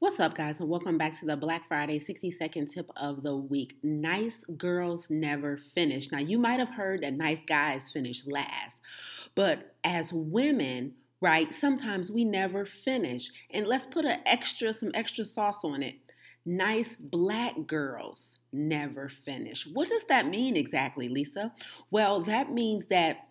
What's up, guys, and welcome back to the Black Friday 60 second tip of the week. Nice girls never finish. Now, you might have heard that nice guys finish last, but as women, right, sometimes we never finish. And let's put an extra, some extra sauce on it. Nice black girls never finish. What does that mean exactly, Lisa? Well, that means that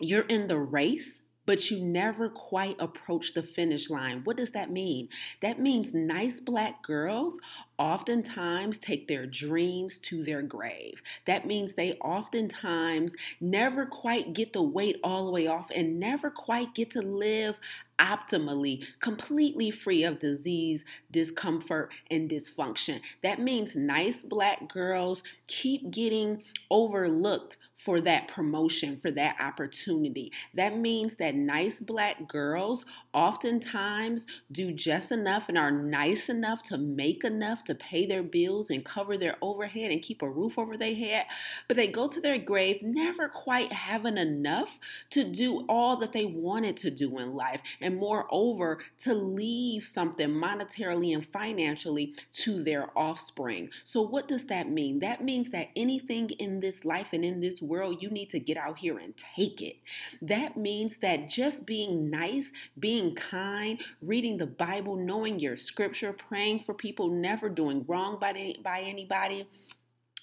you're in the race but you never quite approach the finish line. What does that mean? That means nice black girls oftentimes take their dreams to their grave. That means they oftentimes never quite get the weight all the way off and never quite get to live optimally, completely free of disease, discomfort, and dysfunction. That means nice black girls keep getting overlooked for that promotion, for that opportunity. That means that nice black girls oftentimes do just enough and are nice enough to make enough to pay their bills and cover their overhead and keep a roof over their head, but they go to their grave never quite having enough to do all that they wanted to do in life and moreover, to leave something monetarily and financially to their offspring. So, what does that mean? That means that anything in this life and in this world, you need to get out here and take it. That means that just being nice, being kind, reading the Bible, knowing your scripture, praying for people, never doing wrong by, by anybody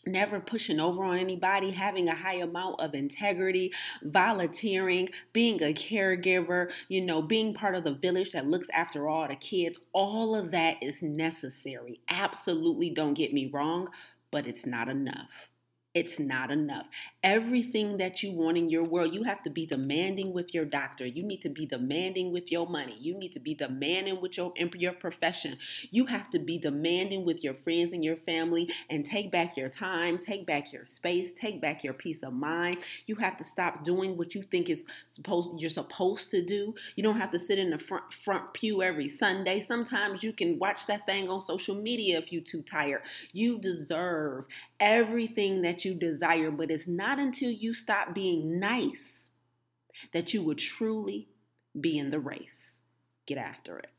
never pushing over on anybody, having a high amount of integrity, volunteering, being a caregiver, you know, being part of the village that looks after all the kids, all of that is necessary. Absolutely, don't get me wrong, but it's not enough. It's not enough. Everything that you want in your world, you have to be demanding with your doctor. You need to be demanding with your money. You need to be demanding with your your profession. You have to be demanding with your friends and your family and take back your time, take back your space, take back your peace of mind. You have to stop doing what you think is supposed you're supposed to do. You don't have to sit in the front front pew every Sunday. Sometimes you can watch that thing on social media if you're too tired. You deserve everything you desire, but it's not until you stop being nice that you will truly be in the race. Get after it.